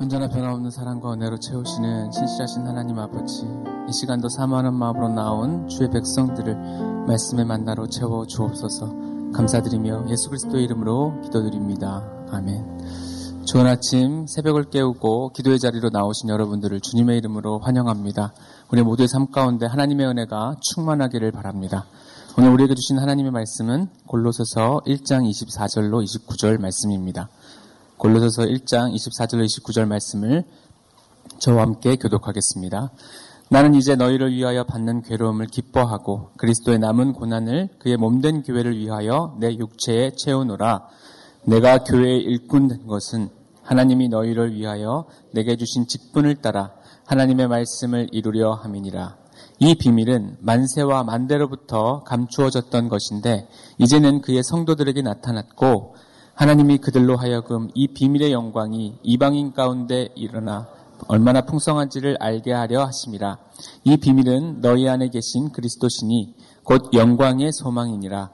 언제나 변함없는 사랑과 은혜로 채우시는 신실하신 하나님 아버지, 이 시간도 사모하는 마음으로 나온 주의 백성들을 말씀의 만나로 채워 주옵소서 감사드리며 예수 그리스도의 이름으로 기도드립니다. 아멘. 좋은 아침 새벽을 깨우고 기도의 자리로 나오신 여러분들을 주님의 이름으로 환영합니다. 우리 모두의 삶 가운데 하나님의 은혜가 충만하기를 바랍니다. 오늘 우리에게 주신 하나님의 말씀은 골로새서 1장 24절로 29절 말씀입니다. 골로새서 1장 24절 29절 말씀을 저와 함께 교독하겠습니다. 나는 이제 너희를 위하여 받는 괴로움을 기뻐하고 그리스도의 남은 고난을 그의 몸된 교회를 위하여 내 육체에 채우노라. 내가 교회의 일꾼 된 것은 하나님이 너희를 위하여 내게 주신 직분을 따라 하나님의 말씀을 이루려 함이니라. 이 비밀은 만세와 만대로부터 감추어졌던 것인데 이제는 그의 성도들에게 나타났고 하나님이 그들로 하여금 이 비밀의 영광이 이방인 가운데 일어나 얼마나 풍성한지를 알게 하려 하심이라. 이 비밀은 너희 안에 계신 그리스도시니 곧 영광의 소망이니라.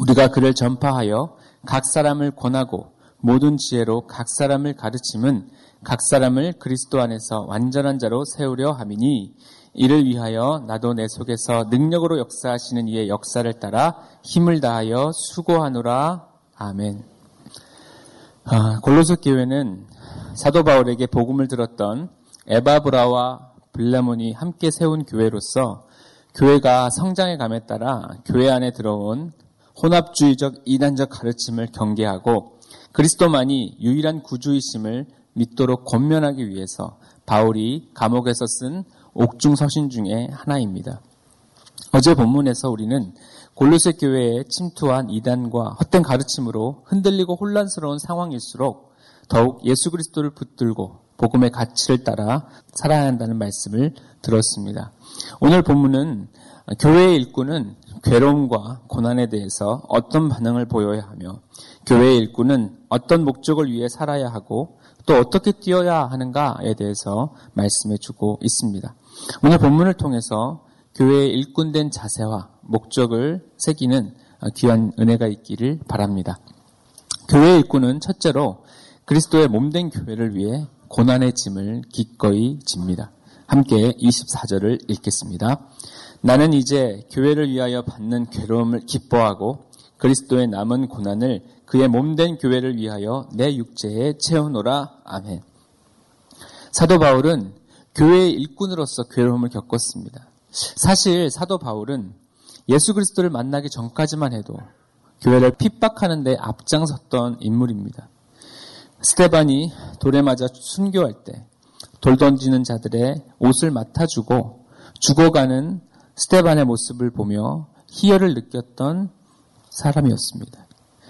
우리가 그를 전파하여 각 사람을 권하고 모든 지혜로 각 사람을 가르침은 각 사람을 그리스도 안에서 완전한 자로 세우려 함이니 이를 위하여 나도 내 속에서 능력으로 역사하시는 이의 역사를 따라 힘을 다하여 수고하노라. 아멘. 아, 골로새 교회는 사도 바울에게 복음을 들었던 에바브라와 블레몬이 함께 세운 교회로서 교회가 성장해 감에 따라 교회 안에 들어온 혼합주의적 이단적 가르침을 경계하고 그리스도만이 유일한 구주이심을 믿도록 권면하기 위해서 바울이 감옥에서 쓴 옥중 서신 중에 하나입니다. 어제 본문에서 우리는 골로새 교회에 침투한 이단과 헛된 가르침으로 흔들리고 혼란스러운 상황일수록 더욱 예수 그리스도를 붙들고 복음의 가치를 따라 살아야 한다는 말씀을 들었습니다. 오늘 본문은 교회의 일꾼은 괴로움과 고난에 대해서 어떤 반응을 보여야 하며 교회의 일꾼은 어떤 목적을 위해 살아야 하고 또 어떻게 뛰어야 하는가에 대해서 말씀해 주고 있습니다. 오늘 본문을 통해서 교회의 일꾼된 자세와 목적을 새기는 귀한 은혜가 있기를 바랍니다. 교회의 일꾼은 첫째로 그리스도의 몸된 교회를 위해 고난의 짐을 기꺼이 집니다. 함께 24절을 읽겠습니다. 나는 이제 교회를 위하여 받는 괴로움을 기뻐하고 그리스도의 남은 고난을 그의 몸된 교회를 위하여 내 육체에 채우노라. 아멘. 사도 바울은 교회의 일꾼으로서 괴로움을 겪었습니다. 사실 사도 바울은 예수 그리스도를 만나기 전까지만 해도 교회를 핍박하는데 앞장섰던 인물입니다. 스테반이 돌에 맞아 순교할 때 돌 던지는 자들의 옷을 맡아주고 죽어가는 스테반의 모습을 보며 희열을 느꼈던 사람이었습니다.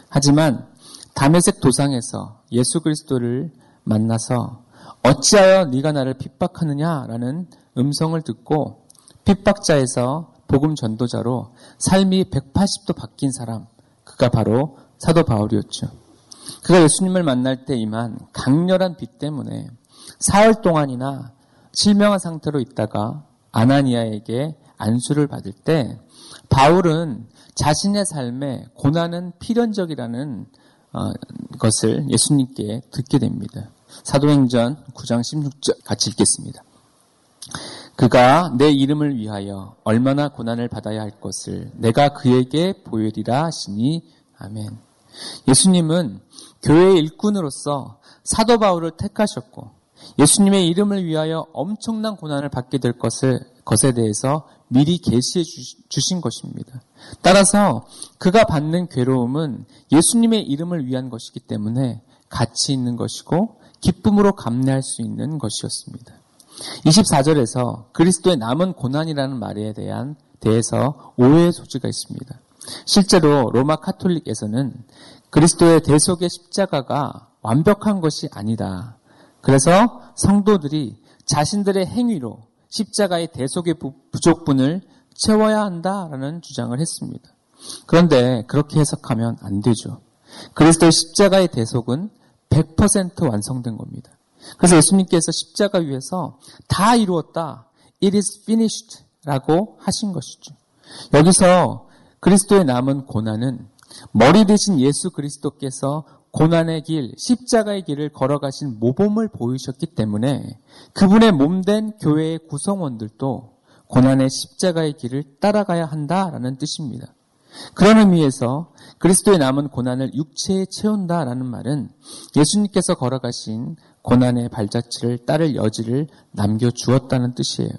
하지만 담에색 도상에서 예수 그리스도를 만나서 어찌하여 네가 나를 핍박하느냐라는 음성을 듣고 핍박자에서 복음 전도자로 삶이 180도 바뀐 사람, 그가 바로 사도 바울이었죠. 그가 예수님을 만날 때 임한 강렬한 빛 때문에 사흘 동안이나 실명한 상태로 있다가 아나니아에게 안수를 받을 때 바울은 자신의 삶에 고난은 필연적이라는 어, 것을 예수님께 듣게 됩니다. 사도행전 9장 16절 같이 읽겠습니다. 그가 내 이름을 위하여 얼마나 고난을 받아야 할 것을 내가 그에게 보이리라 하시니 아멘. 예수님은 교회의 일꾼으로서 사도 바울을 택하셨고 예수님의 이름을 위하여 엄청난 고난을 받게 될 것을 것에 대해서 미리 계시해 주신 것입니다. 따라서 그가 받는 괴로움은 예수님의 이름을 위한 것이기 때문에 가치 있는 것이고 기쁨으로 감내할 수 있는 것이었습니다. 24절에서 그리스도의 남은 고난이라는 말에 대한 대해서 오해의 소지가 있습니다. 실제로 로마 카톨릭에서는 그리스도의 대속의 십자가가 완벽한 것이 아니다. 그래서 성도들이 자신들의 행위로 십자가의 대속의 부족분을 채워야 한다라는 주장을 했습니다. 그런데 그렇게 해석하면 안 되죠. 그리스도의 십자가의 대속은 100% 완성된 겁니다. 그래서 예수님께서 십자가 위에서 다 이루었다. It is finished 라고 하신 것이죠. 여기서 그리스도의 남은 고난은 머리 대신 예수 그리스도께서 고난의 길, 십자가의 길을 걸어가신 모범을 보이셨기 때문에 그분의 몸된 교회의 구성원들도 고난의 십자가의 길을 따라가야 한다라는 뜻입니다. 그런 의미에서 그리스도의 남은 고난을 육체에 채운다라는 말은 예수님께서 걸어가신 고난의 발자취를 따를 여지를 남겨주었다는 뜻이에요.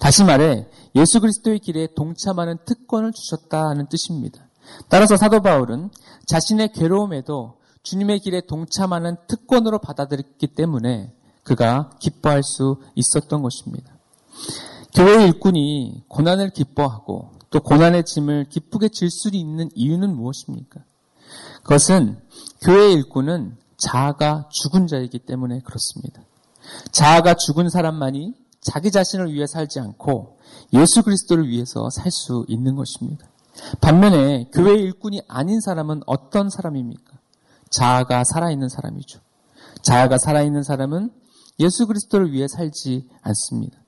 다시 말해 예수 그리스도의 길에 동참하는 특권을 주셨다는 뜻입니다. 따라서 사도 바울은 자신의 괴로움에도 주님의 길에 동참하는 특권으로 받아들였기 때문에 그가 기뻐할 수 있었던 것입니다. 교회의 일꾼이 고난을 기뻐하고 또 고난의 짐을 기쁘게 질 수 있는 이유는 무엇입니까? 그것은 교회의 일꾼은 자아가 죽은 자이기 때문에 그렇습니다. 자아가 죽은 사람만이 자기 자신을 위해 살지 않고 예수 그리스도를 위해서 살 수 있는 것입니다. 반면에 교회의 일꾼이 아닌 사람은 어떤 사람입니까? 자아가 살아있는 사람이죠. 자아가 살아있는 사람은 예수 그리스도를 위해 살지 않습니다.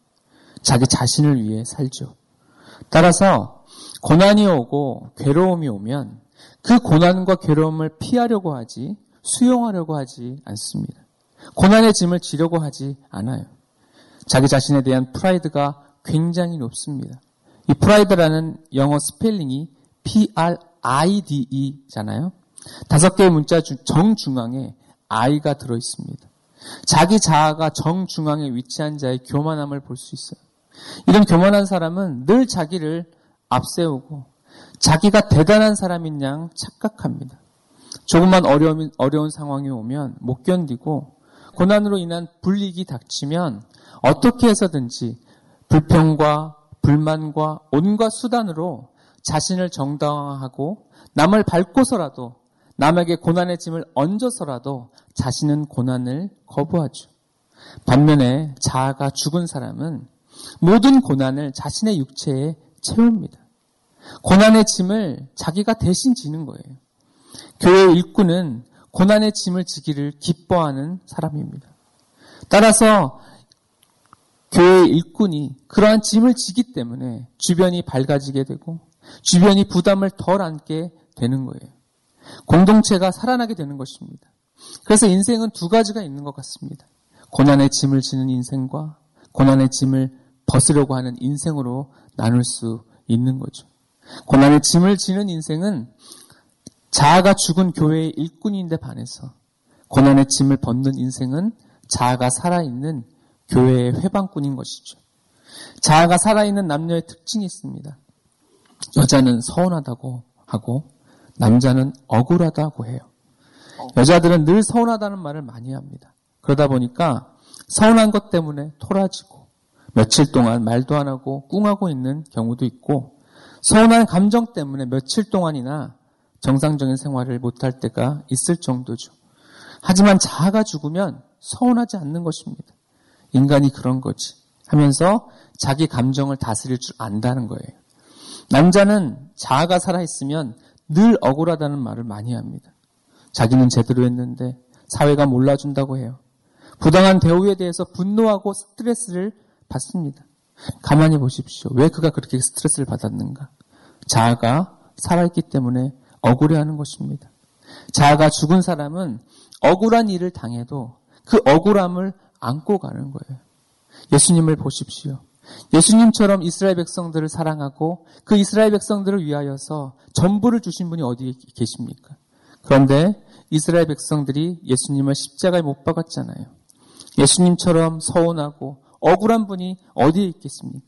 자기 자신을 위해 살죠. 따라서 고난이 오고 괴로움이 오면 그 고난과 괴로움을 피하려고 하지 수용하려고 하지 않습니다. 고난의 짐을 지려고 하지 않아요. 자기 자신에 대한 프라이드가 굉장히 높습니다. 이 프라이드라는 영어 스펠링이 P-R-I-D-E잖아요. 다섯 개의 문자 정중앙에 I가 들어 있습니다. 자기 자아가 정중앙에 위치한 자의 교만함을 볼 수 있어요. 이런 교만한 사람은 늘 자기를 앞세우고 자기가 대단한 사람인 양 착각합니다. 조금만 어려운, 어려운 상황이 오면 못 견디고 고난으로 인한 불이익이 닥치면 어떻게 해서든지 불평과 불만과 온갖 수단으로 자신을 정당화하고 남을 밟고서라도 남에게 고난의 짐을 얹어서라도 자신은 고난을 거부하죠. 반면에 자아가 죽은 사람은 모든 고난을 자신의 육체에 채웁니다. 고난의 짐을 자기가 대신 지는 거예요. 교회 일꾼은 고난의 짐을 지기를 기뻐하는 사람입니다. 따라서 교회 일꾼이 그러한 짐을 지기 때문에 주변이 밝아지게 되고 주변이 부담을 덜 안게 되는 거예요. 공동체가 살아나게 되는 것입니다. 그래서 인생은 두 가지가 있는 것 같습니다. 고난의 짐을 지는 인생과 고난의 짐을 벗으려고 하는 인생으로 나눌 수 있는 거죠. 고난의 짐을 지는 인생은 자아가 죽은 교회의 일꾼인데 반해서 고난의 짐을 벗는 인생은 자아가 살아있는 교회의 회방꾼인 것이죠. 자아가 살아있는 남녀의 특징이 있습니다. 여자는 서운하다고 하고 남자는 억울하다고 해요. 여자들은 늘 서운하다는 말을 많이 합니다. 그러다 보니까 서운한 것 때문에 토라지고 며칠 동안 말도 안 하고 꿍하고 있는 경우도 있고 서운한 감정 때문에 며칠 동안이나 정상적인 생활을 못할 때가 있을 정도죠. 하지만 자아가 죽으면 서운하지 않는 것입니다. 인간이 그런 거지 하면서 자기 감정을 다스릴 줄 안다는 거예요. 남자는 자아가 살아있으면 늘 억울하다는 말을 많이 합니다. 자기는 제대로 했는데 사회가 몰라준다고 해요. 부당한 대우에 대해서 분노하고 스트레스를 받습니다. 가만히 보십시오. 왜 그가 그렇게 스트레스를 받았는가? 자아가 살아있기 때문에 억울해하는 것입니다. 자아가 죽은 사람은 억울한 일을 당해도 그 억울함을 안고 가는 거예요. 예수님을 보십시오. 예수님처럼 이스라엘 백성들을 사랑하고 그 이스라엘 백성들을 위하여서 전부를 주신 분이 어디에 계십니까? 그런데 이스라엘 백성들이 예수님을 십자가에 못 박았잖아요. 예수님처럼 서운하고 억울한 분이 어디에 있겠습니까?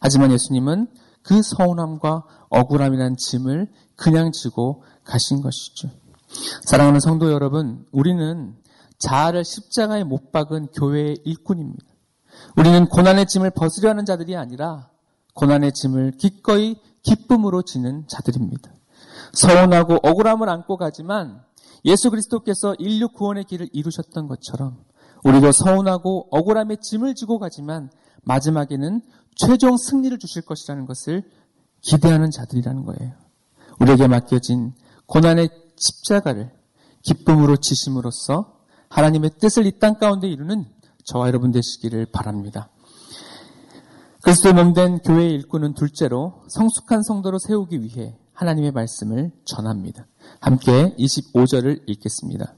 하지만 예수님은 그 서운함과 억울함이란 짐을 그냥 지고 가신 것이죠. 사랑하는 성도 여러분, 우리는 자아를 십자가에 못 박은 교회의 일꾼입니다. 우리는 고난의 짐을 벗으려 하는 자들이 아니라 고난의 짐을 기꺼이 기쁨으로 지는 자들입니다. 서운하고 억울함을 안고 가지만 예수 그리스도께서 인류 구원의 길을 이루셨던 것처럼 우리도 서운하고 억울함의 짐을 지고 가지만 마지막에는 최종 승리를 주실 것이라는 것을 기대하는 자들이라는 거예요. 우리에게 맡겨진 고난의 십자가를 기쁨으로 지심으로써 하나님의 뜻을 이 땅 가운데 이루는 저와 여러분 되시기를 바랍니다. 그리스도의 몸된 교회의 일꾼은 둘째로 성숙한 성도로 세우기 위해 하나님의 말씀을 전합니다. 함께 25절을 읽겠습니다.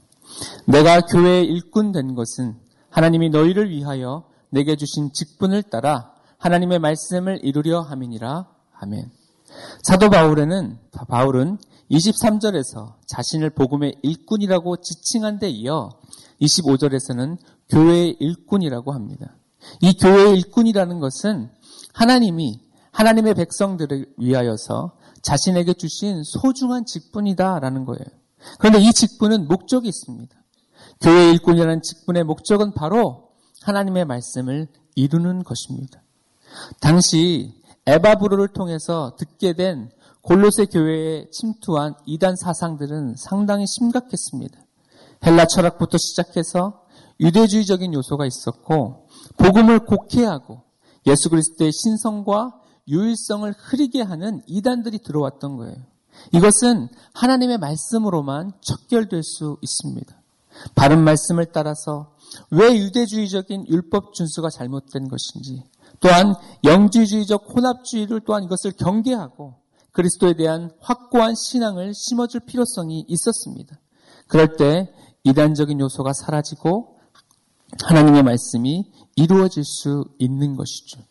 내가 교회의 일꾼 된 것은 하나님이 너희를 위하여 내게 주신 직분을 따라 하나님의 말씀을 이루려 함이니라. 아멘. 사도 바울에는 바울은 23절에서 자신을 복음의 일꾼이라고 지칭한 데 이어 25절에서는 교회의 일꾼이라고 합니다. 이 교회의 일꾼이라는 것은 하나님이 하나님의 백성들을 위하여서 자신에게 주신 소중한 직분이다라는 거예요. 그런데 이 직분은 목적이 있습니다. 교회 일꾼이라는 직분의 목적은 바로 하나님의 말씀을 이루는 것입니다. 당시 에바브로를 통해서 듣게 된 골로새 교회에 침투한 이단 사상들은 상당히 심각했습니다. 헬라 철학부터 시작해서 유대주의적인 요소가 있었고 복음을 곡해하고 예수 그리스도의 신성과 유일성을 흐리게 하는 이단들이 들어왔던 거예요. 이것은 하나님의 말씀으로만 척결될 수 있습니다. 바른 말씀을 따라서 왜 유대주의적인 율법 준수가 잘못된 것인지, 또한 영지주의적 혼합주의를 또한 이것을 경계하고 그리스도에 대한 확고한 신앙을 심어줄 필요성이 있었습니다. 그럴 때 이단적인 요소가 사라지고 하나님의 말씀이 이루어질 수 있는 것이죠.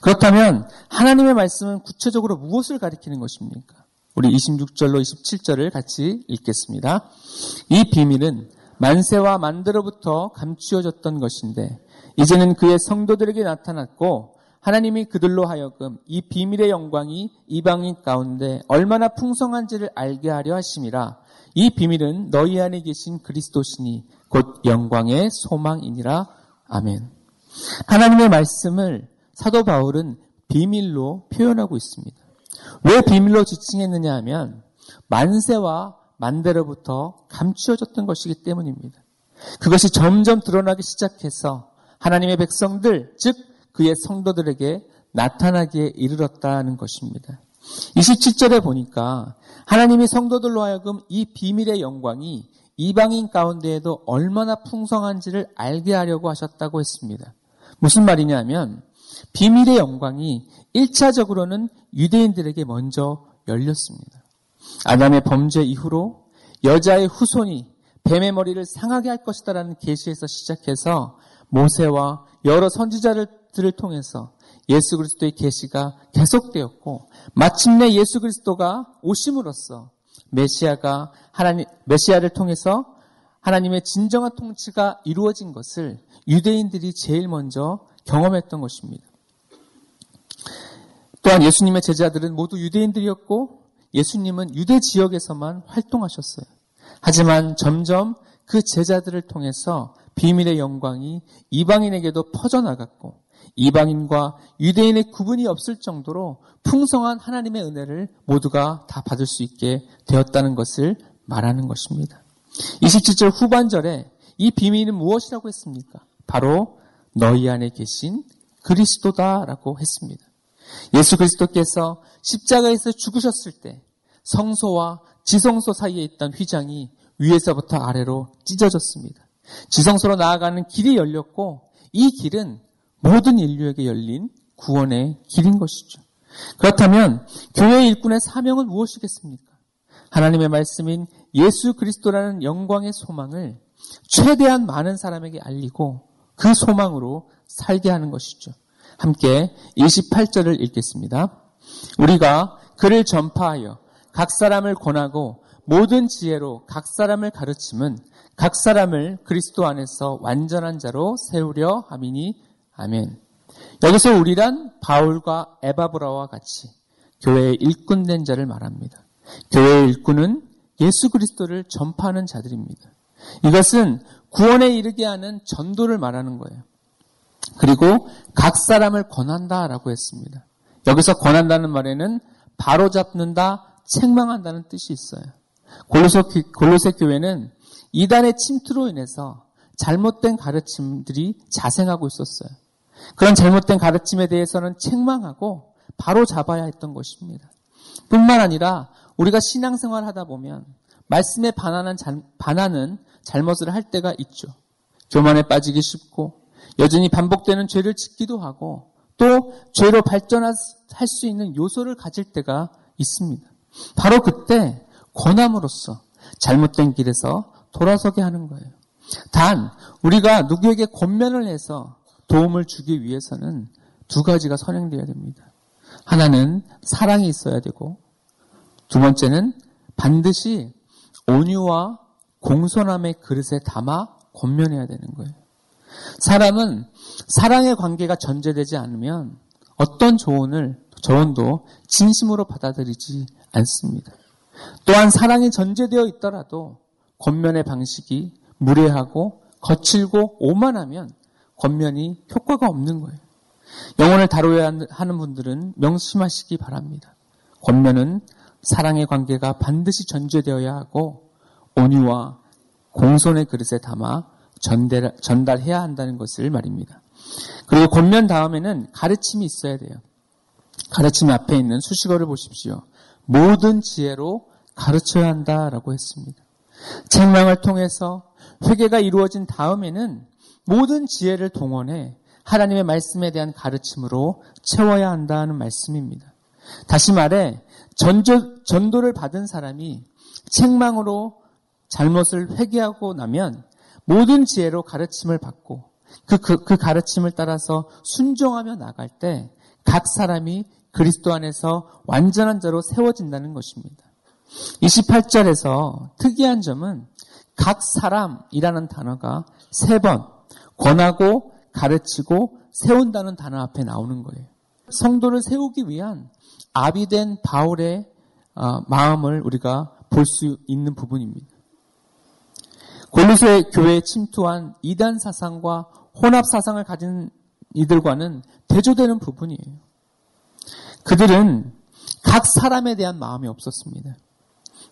그렇다면 하나님의 말씀은 구체적으로 무엇을 가리키는 것입니까? 우리 26절로 27절을 같이 읽겠습니다. 이 비밀은 만세와 만들어부터 감추어졌던 것인데 이제는 그의 성도들에게 나타났고 하나님이 그들로 하여금 이 비밀의 영광이 이방인 가운데 얼마나 풍성한지를 알게 하려 하심이라 이 비밀은 너희 안에 계신 그리스도시니 곧 영광의 소망이니라 아멘. 하나님의 말씀을 사도 바울은 비밀로 표현하고 있습니다. 왜 비밀로 지칭했느냐 하면 만세와 만대로부터 감추어졌던 것이기 때문입니다. 그것이 점점 드러나기 시작해서 하나님의 백성들, 즉 그의 성도들에게 나타나기에 이르렀다는 것입니다. 27절에 보니까 하나님이 성도들로 하여금 이 비밀의 영광이 이방인 가운데에도 얼마나 풍성한지를 알게 하려고 하셨다고 했습니다. 무슨 말이냐면 비밀의 영광이 1차적으로는 유대인들에게 먼저 열렸습니다. 아담의 범죄 이후로 여자의 후손이 뱀의 머리를 상하게 할 것이다라는 계시에서 시작해서 모세와 여러 선지자들을 통해서 예수 그리스도의 계시가 계속되었고 마침내 예수 그리스도가 오심으로써 메시아가 하나님 메시아를 통해서 하나님의 진정한 통치가 이루어진 것을 유대인들이 제일 먼저 경험했던 것입니다. 또한 예수님의 제자들은 모두 유대인들이었고 예수님은 유대 지역에서만 활동하셨어요. 하지만 점점 그 제자들을 통해서 비밀의 영광이 이방인에게도 퍼져나갔고 이방인과 유대인의 구분이 없을 정도로 풍성한 하나님의 은혜를 모두가 다 받을 수 있게 되었다는 것을 말하는 것입니다. 27절 후반절에 이 비밀은 무엇이라고 했습니까? 바로 너희 안에 계신 그리스도다라고 했습니다. 예수 그리스도께서 십자가에서 죽으셨을 때 성소와 지성소 사이에 있던 휘장이 위에서부터 아래로 찢어졌습니다. 지성소로 나아가는 길이 열렸고 이 길은 모든 인류에게 열린 구원의 길인 것이죠. 그렇다면 교회 일꾼의 사명은 무엇이겠습니까? 하나님의 말씀인 예수 그리스도라는 영광의 소망을 최대한 많은 사람에게 알리고 그 소망으로 살게 하는 것이죠. 함께 28절을 읽겠습니다. 우리가 그를 전파하여 각 사람을 권하고 모든 지혜로 각 사람을 가르침은 각 사람을 그리스도 안에서 완전한 자로 세우려 함이니 아멘. 여기서 우리란 바울과 에바브라와 같이 교회의 일꾼 된 자를 말합니다. 교회의 일꾼은 예수 그리스도를 전파하는 자들입니다. 이것은 구원에 이르게 하는 전도를 말하는 거예요. 그리고 각 사람을 권한다라고 했습니다. 여기서 권한다는 말에는 바로잡는다, 책망한다는 뜻이 있어요. 골로새, 골로새 교회는 이단의 침투로 인해서 잘못된 가르침들이 자생하고 있었어요. 그런 잘못된 가르침에 대해서는 책망하고 바로 잡아야 했던 것입니다. 뿐만 아니라 우리가 신앙생활 하다 보면 말씀에 반하는, 반하는 잘못을 할 때가 있죠. 교만에 빠지기 쉽고 여전히 반복되는 죄를 짓기도 하고 또 죄로 발전할 수 있는 요소를 가질 때가 있습니다. 바로 그때 권함으로써 잘못된 길에서 돌아서게 하는 거예요. 단 우리가 누구에게 권면을 해서 도움을 주기 위해서는 두 가지가 선행되어야 됩니다. 하나는 사랑이 있어야 되고 두 번째는 반드시 온유와 공손함의 그릇에 담아 권면해야 되는 거예요. 사람은 사랑의 관계가 전제되지 않으면 어떤 조언을 조언도 진심으로 받아들이지 않습니다. 또한 사랑이 전제되어 있더라도 권면의 방식이 무례하고 거칠고 오만하면 권면이 효과가 없는 거예요. 영혼을 다루어야 하는 분들은 명심하시기 바랍니다. 권면은 사랑의 관계가 반드시 전제되어야 하고 온유와 공손의 그릇에 담아 전달, 전달해야 한다는 것을 말입니다. 그리고 권면 다음에는 가르침이 있어야 돼요. 가르침 앞에 있는 수식어를 보십시오. 모든 지혜로 가르쳐야 한다라고 했습니다. 책망을 통해서 회개가 이루어진 다음에는 모든 지혜를 동원해 하나님의 말씀에 대한 가르침으로 채워야 한다는 말씀입니다. 다시 말해 전조, 전도를 받은 사람이 책망으로 잘못을 회개하고 나면 모든 지혜로 가르침을 받고 그, 그, 그 가르침을 따라서 순종하며 나갈 때 각 사람이 그리스도 안에서 완전한 자로 세워진다는 것입니다. 28절에서 특이한 점은 각 사람이라는 단어가 세 번 권하고 가르치고 세운다는 단어 앞에 나오는 거예요. 성도를 세우기 위한 아비 된 바울의 어, 마음을 우리가 볼 수 있는 부분입니다. 골로새 교회에 침투한 이단 사상과 혼합 사상을 가진 이들과는 대조되는 부분이에요. 그들은 각 사람에 대한 마음이 없었습니다.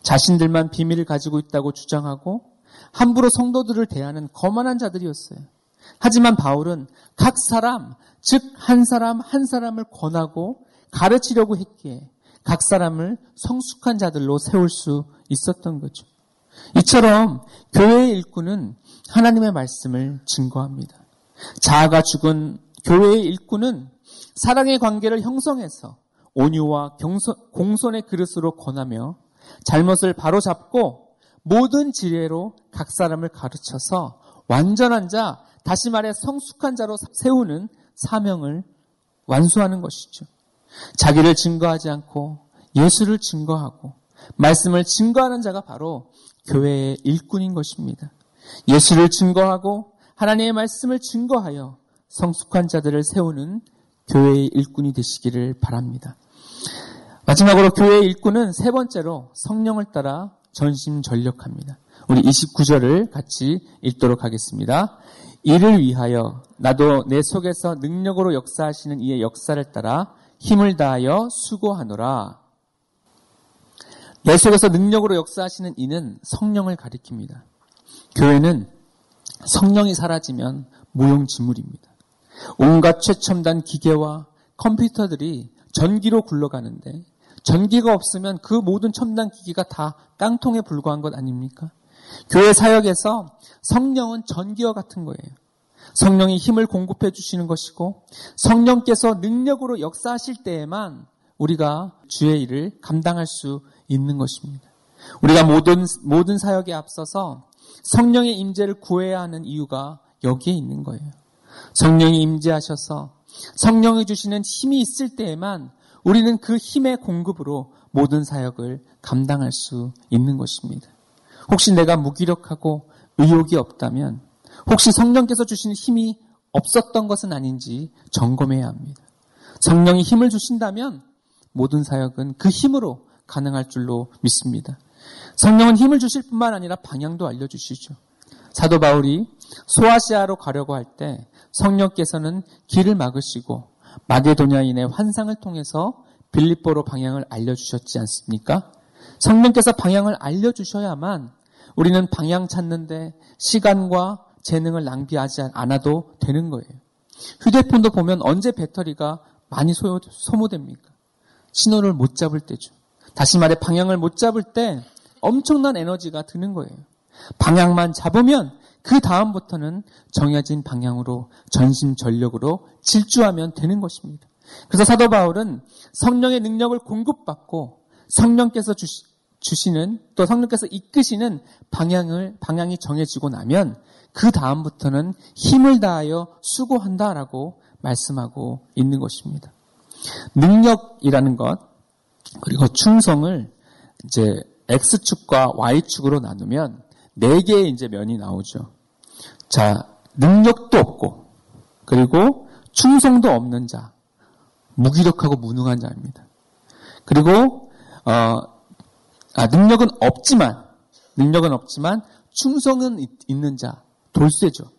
자신들만 비밀을 가지고 있다고 주장하고 함부로 성도들을 대하는 거만한 자들이었어요. 하지만 바울은 각 사람, 즉 한 사람 한 사람을 권하고 가르치려고 했기에 각 사람을 성숙한 자들로 세울 수 있었던 거죠. 이처럼 교회의 일꾼은 하나님의 말씀을 증거합니다. 자아가 죽은 교회의 일꾼은 사랑의 관계를 형성해서 온유와 경선, 공손의 그릇으로 권하며 잘못을 바로잡고 모든 지혜로 각 사람을 가르쳐서 완전한 자, 다시 말해 성숙한 자로 세우는 사명을 완수하는 것이죠. 자기를 증거하지 않고 예수를 증거하고 말씀을 증거하는 자가 바로 교회의 일꾼인 것입니다. 예수를 증거하고 하나님의 말씀을 증거하여 성숙한 자들을 세우는 교회의 일꾼이 되시기를 바랍니다. 마지막으로 교회의 일꾼은 세 번째로 성령을 따라 전심전력합니다. 우리 29절을 같이 읽도록 하겠습니다. 이를 위하여 나도 내 속에서 능력으로 역사하시는 이의 역사를 따라 힘을 다하여 수고하노라. 내 속에서 능력으로 역사하시는 이는 성령을 가리킵니다. 교회는 성령이 사라지면 무용지물입니다. 온갖 최첨단 기계와 컴퓨터들이 전기로 굴러가는데 전기가 없으면 그 모든 첨단 기기가 다 깡통에 불과한 것 아닙니까? 교회 사역에서 성령은 전기와 같은 거예요. 성령이 힘을 공급해 주시는 것이고 성령께서 능력으로 역사하실 때에만 우리가 주의 일을 감당할 수 있는 것입니다. 우리가 모든 모든 사역에 앞서서 성령의 임재를 구해야 하는 이유가 여기에 있는 거예요. 성령이 임재하셔서 성령이 주시는 힘이 있을 때에만 우리는 그 힘의 공급으로 모든 사역을 감당할 수 있는 것입니다. 혹시 내가 무기력하고 의욕이 없다면 혹시 성령께서 주신 힘이 없었던 것은 아닌지 점검해야 합니다. 성령이 힘을 주신다면 모든 사역은 그 힘으로 가능할 줄로 믿습니다. 성령은 힘을 주실 뿐만 아니라 방향도 알려주시죠. 사도 바울이 소아시아로 가려고 할 때 성령께서는 길을 막으시고 마게도냐인의 환상을 통해서 빌립보로 방향을 알려주셨지 않습니까? 성령께서 방향을 알려주셔야만 우리는 방향 찾는데 시간과 재능을 낭비하지 않아도 되는 거예요. 휴대폰도 보면 언제 배터리가 많이 소요, 소모됩니까? 신호를 못 잡을 때죠. 다시 말해 방향을 못 잡을 때 엄청난 에너지가 드는 거예요. 방향만 잡으면 그 다음부터는 정해진 방향으로 전심 전력으로 질주하면 되는 것입니다. 그래서 사도 바울은 성령의 능력을 공급받고 성령께서 주시, 주시는 또 성령께서 이끄시는 방향을 방향이 정해지고 나면 그 다음부터는 힘을 다하여 수고한다라고 말씀하고 있는 것입니다. 능력이라는 것 그리고 충성을 이제 X축과 Y축으로 나누면 네 개의 이제 면이 나오죠. 자, 능력도 없고 그리고 충성도 없는 자, 무기력하고 무능한 자입니다. 그리고 어, 아, 능력은 없지만 능력은 없지만 충성은 있는 자, 돌쇠죠.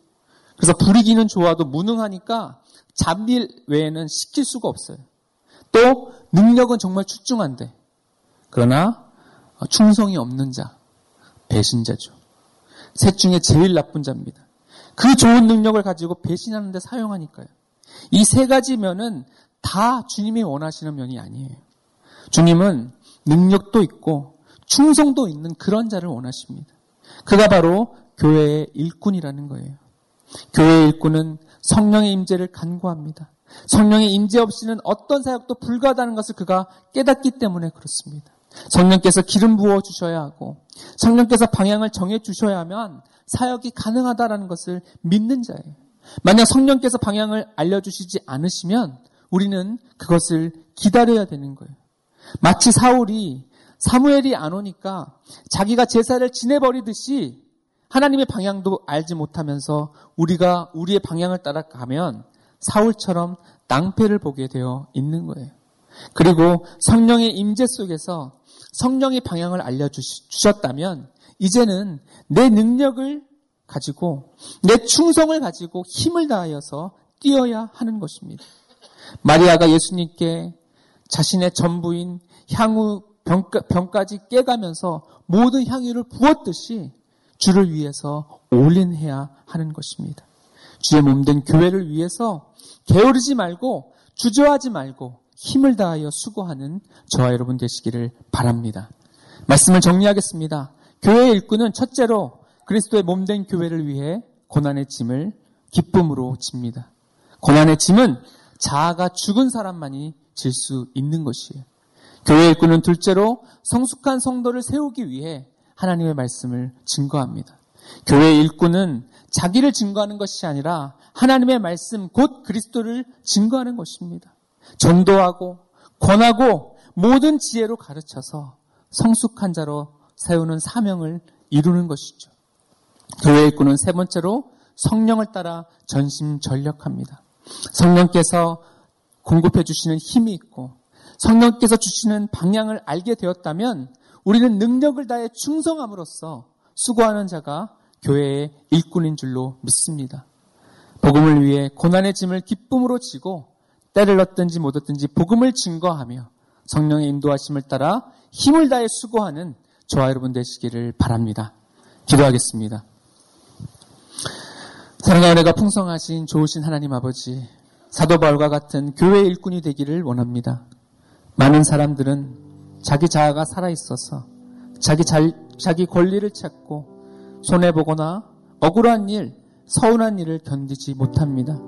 그래서 부리기는 좋아도 무능하니까 잡일 외에는 시킬 수가 없어요. 또 능력은 정말 출중한데 그러나 충성이 없는 자, 배신자죠. 셋 중에 제일 나쁜 자입니다. 그 좋은 능력을 가지고 배신하는 데 사용하니까요. 이 세 가지 면은 다 주님이 원하시는 면이 아니에요. 주님은 능력도 있고 충성도 있는 그런 자를 원하십니다. 그가 바로 교회의 일꾼이라는 거예요. 교회의 일꾼은 성령의 임재를 간구합니다. 성령의 임재 없이는 어떤 사역도 불가하다는 것을 그가 깨닫기 때문에 그렇습니다. 성령께서 기름 부어 주셔야 하고 성령께서 방향을 정해 주셔야 하면 사역이 가능하다라는 것을 믿는 자예요. 만약 성령께서 방향을 알려 주시지 않으시면 우리는 그것을 기다려야 되는 거예요. 마치 사울이 사무엘이 안 오니까 자기가 제사를 지내버리듯이 하나님의 방향도 알지 못하면서 우리가 우리의 방향을 따라가면 사울처럼 낭패를 보게 되어 있는 거예요. 그리고 성령의 임재 속에서 성령의 방향을 알려주셨다면 이제는 내 능력을 가지고 내 충성을 가지고 힘을 다하여서 뛰어야 하는 것입니다. 마리아가 예수님께 자신의 전부인 향후 병까, 병까 지 깨가면서 모든 향유를 부었듯이 주를 위해서 올인해야 하는 것입니다. 주의 몸된 교회를 위해서 게으르지 말고 주저하지 말고 힘을 다하여 수고하는 저와 여러분 되시기를 바랍니다. 말씀을 정리하겠습니다. 교회의 일꾼은 첫째로 그리스도의 몸된 교회를 위해 고난의 짐을 기쁨으로 집니다. 고난의 짐은 자아가 죽은 사람만이 질 수 있는 것이에요. 교회 일꾼은 둘째로 성숙한 성도를 세우기 위해 하나님의 말씀을 증거합니다. 교회 일꾼은 자기를 증거하는 것이 아니라 하나님의 말씀 곧 그리스도를 증거하는 것입니다. 전도하고 권하고 모든 지혜로 가르쳐서 성숙한 자로 세우는 사명을 이루는 것이죠. 교회 일꾼은 세 번째로 성령을 따라 전심 전력합니다. 성령께서 공급해 주시는 힘이 있고 성령께서 주시는 방향을 알게 되었다면 우리는 능력을 다해 충성함으로써 수고하는 자가 교회의 일꾼인 줄로 믿습니다. 복음을 위해 고난의 짐을 기쁨으로 지고 때를 얻든지 못 얻든지 복음을 증거하며 성령의 인도하심을 따라 힘을 다해 수고하는 저와 여러분 되시기를 바랍니다. 기도하겠습니다. 사랑과 은혜가 풍성하신 좋으신 하나님 아버지, 사도 바울과 같은 교회 일꾼이 되기를 원합니다. 많은 사람들은 자기 자아가 살아 있어서 자기 잘, 자기 권리를 찾고 손해 보거나 억울한 일, 서운한 일을 견디지 못합니다.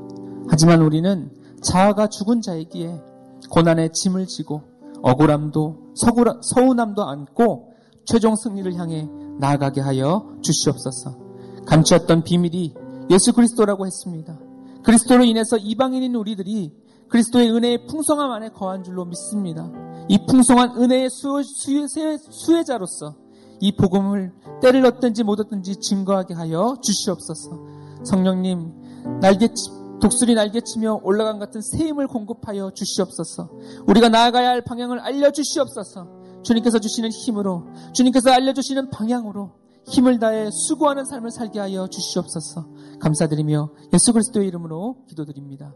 하지만 우리는 자아가 죽은 자이기에 고난의 짐을 지고 억울함도 서운함도 안고 최종 승리를 향해 나아가게 하여 주시옵소서. 감추었던 비밀이 예수 그리스도라고 했습니다. 그리스도로 인해서 이방인인 우리들이 그리스도의 은혜의 풍성함 안에 거한 줄로 믿습니다. 이 풍성한 은혜의 수, 수, 자로서 이 복음을 때를 얻든지 못 얻든지 증거하게 하여 주시옵소서. 성령님 날개 독수리 날개 치며 올라간 같은 새 힘을 공급하여 주시옵소서. 우리가 나아가야 할 방향을 알려 주시옵소서. 주님께서 주시는 힘으로 주님께서 알려 주시는 방향으로 힘을 다해 수고하는 삶을 살게 하여 주시옵소서. 감사드리며 예수 그리스도의 이름으로 기도드립니다.